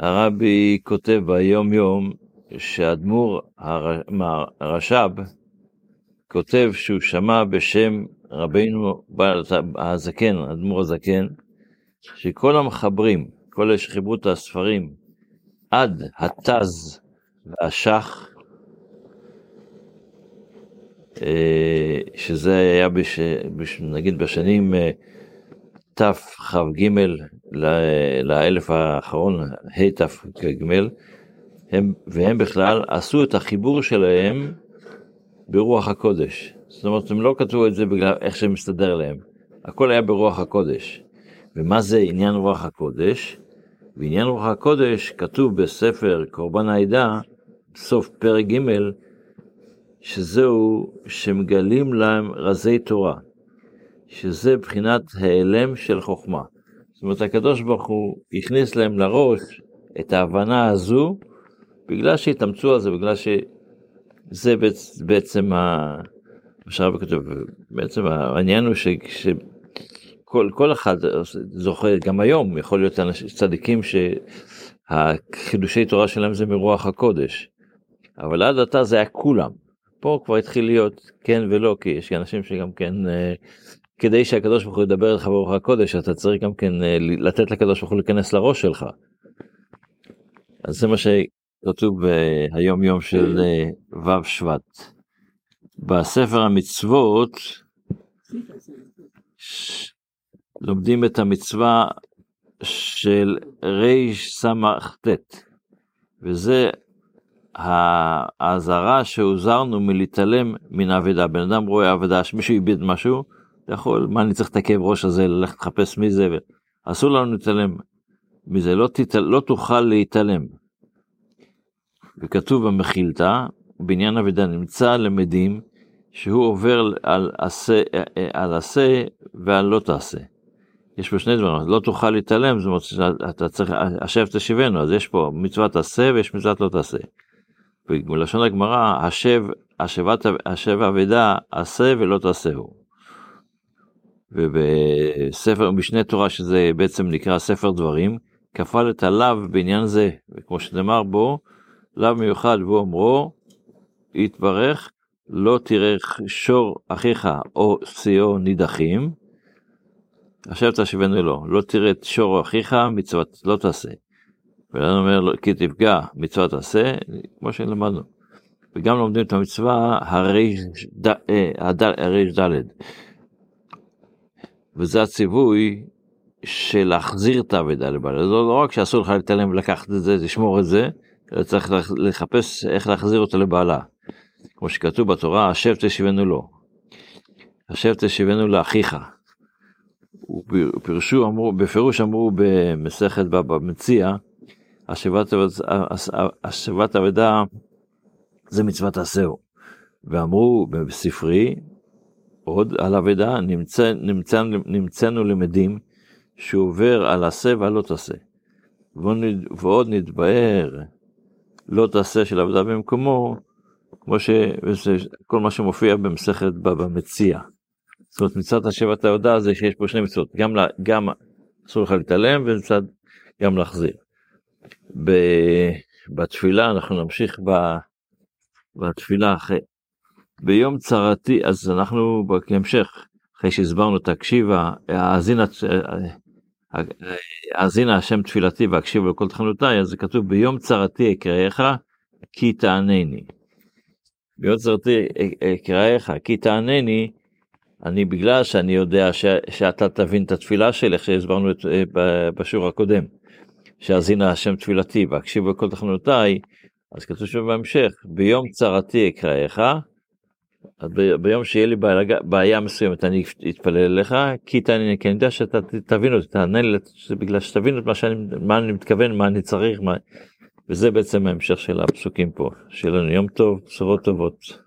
הרבי כותב ביום יום שהאדמו"ר הרש"ב כותב שהוא שמע בשם רבינו הזקן, האדמו"ר הזקן, שכל המחברים, כל אלה שחיברו את הספרים, עד התז והשח, אה, שזה היה בש, בש, נגיד בשנים אה, תכ"ג לאלף האחרון, התכ"ג, והם בכלל עשו את החיבור שלהם ברוח הקודש. זאת אומרת, הם לא כתבו את זה בגלל איך זה מסתדר להם, הכל היה ברוח הקודש. ומה זה עניין רוח הקודש? בעניין רוח הקודש כתוב בספר קורבן העדה, סוף פרק ג', שזהו שמגלים להם רזי תורה, שזה בחינת העלם של חוכמה. זאת אומרת, הקדוש ברוך הוא הכניס להם לראש את ההבנה הזו, בגלל שהתאמצו על זה, בגלל שזה בעצם מה שהרבי כתוב, בעצם העניין הוא ש... כל, כל אחד זוכר, גם היום יכול להיות אנשים צדיקים שהחידושי תורה שלהם זה מרוח הקודש, אבל עד עתה זה היה כולם. פה כבר התחיל להיות כן ולא, כי יש אנשים שגם כן, אה, כדי שהקדוש ברוך הוא ידבר איתך ברוח הקודש, אתה צריך גם כן אה, לתת לקדוש ברוך הוא להיכנס לראש שלך. אז זה מה שכתוב היום יום של אה, ו' שבט. בספר המצוות, לומדים את המצווה של רס"ט, וזה האזהרה שהוזרנו מלהתעלם מן האבדה. בן אדם רואה אבדה, שמישהו איבד משהו, אתה יכול, מה אני צריך את הכאב ראש הזה, ללכת לחפש מי זה, אסור לנו להתעלם מזה, לא, תתעל, לא תוכל להתעלם. וכתוב במחילתא, בעניין אבדה נמצא למדים שהוא עובר על עשה, על עשה ועל לא תעשה. יש פה שני דברים, לא תוכל להתעלם, זאת אומרת שאתה צריך, השב תשיבנו, אז יש פה מצוות עשה ויש מצוות לא תעשה. בלשון הגמרא, השב, השבת, השב אבדה, עשה ולא תעשהו. ובספר משנה תורה, שזה בעצם נקרא ספר דברים, כפל את הלאו בעניין זה, וכמו שנאמר בו, לאו מיוחד בו אומרו, יתברך, לא תראה שור אחיך או שיאו נידחים, עכשיו תשיבנו לו, לא תראה את שור אחיך, מצוות לא תעשה. ולנו אומר, כי תפגע, מצוות תעשה, כמו שלמדנו. וגם לומדים את המצווה הריש ד', אה, וזה הציווי של להחזיר את האבדה לבעלה. זה לא רק שאסור לך להתעלם ולקחת את זה, לשמור את זה, אלא צריך לחפש איך להחזיר אותה לבעלה. כמו שכתוב בתורה, השב תשיבנו לו. השב תשיבנו לאחיך. פירשו, אמרו, בפירוש אמרו במסכת בבא מציע, השבת אבדה זה מצוות עשהו. ואמרו בספרי, עוד על אבדה, נמצא, נמצא, נמצאנו למדים שהוא עובר על עשה ועל לא תעשה. ועוד נתבהר לא תעשה של עבודה במקומו, כמו שכל מה שמופיע במסכת בבא מציע. זאת אומרת מצוות השבט ההודעה זה שיש פה שני מצוות, גם, גם אסור לך להתעלם ומצד גם להחזיר. ב, בתפילה אנחנו נמשיך ב, בתפילה אחרי, ביום צרתי אז אנחנו בהמשך אחרי שהסברנו תקשיבה האזינה האזינה השם תפילתי והקשיבו לכל תחנותיי אז זה כתוב ביום צרתי אקראיך כי תענני. ביום צרתי אקראיך כי תענני אני בגלל שאני יודע ש, שאתה תבין את התפילה שלי, איך שהסברנו את, אה, בשיעור הקודם, שאזינה השם תפילתי והקשיבו לכל תחנותיי, אז כתוב שם בהמשך, ביום צרתי אקראיך, ביום שיהיה לי בעיה, בעיה מסוימת אני אתפלל אליך, כי תענה, כי אני יודע שאתה תבין אותי, תענה לי, בגלל שתבין את מה, שאני, מה אני מתכוון, מה אני צריך, מה... וזה בעצם ההמשך של הפסוקים פה. שיהיה לנו יום טוב, בשורות טובות.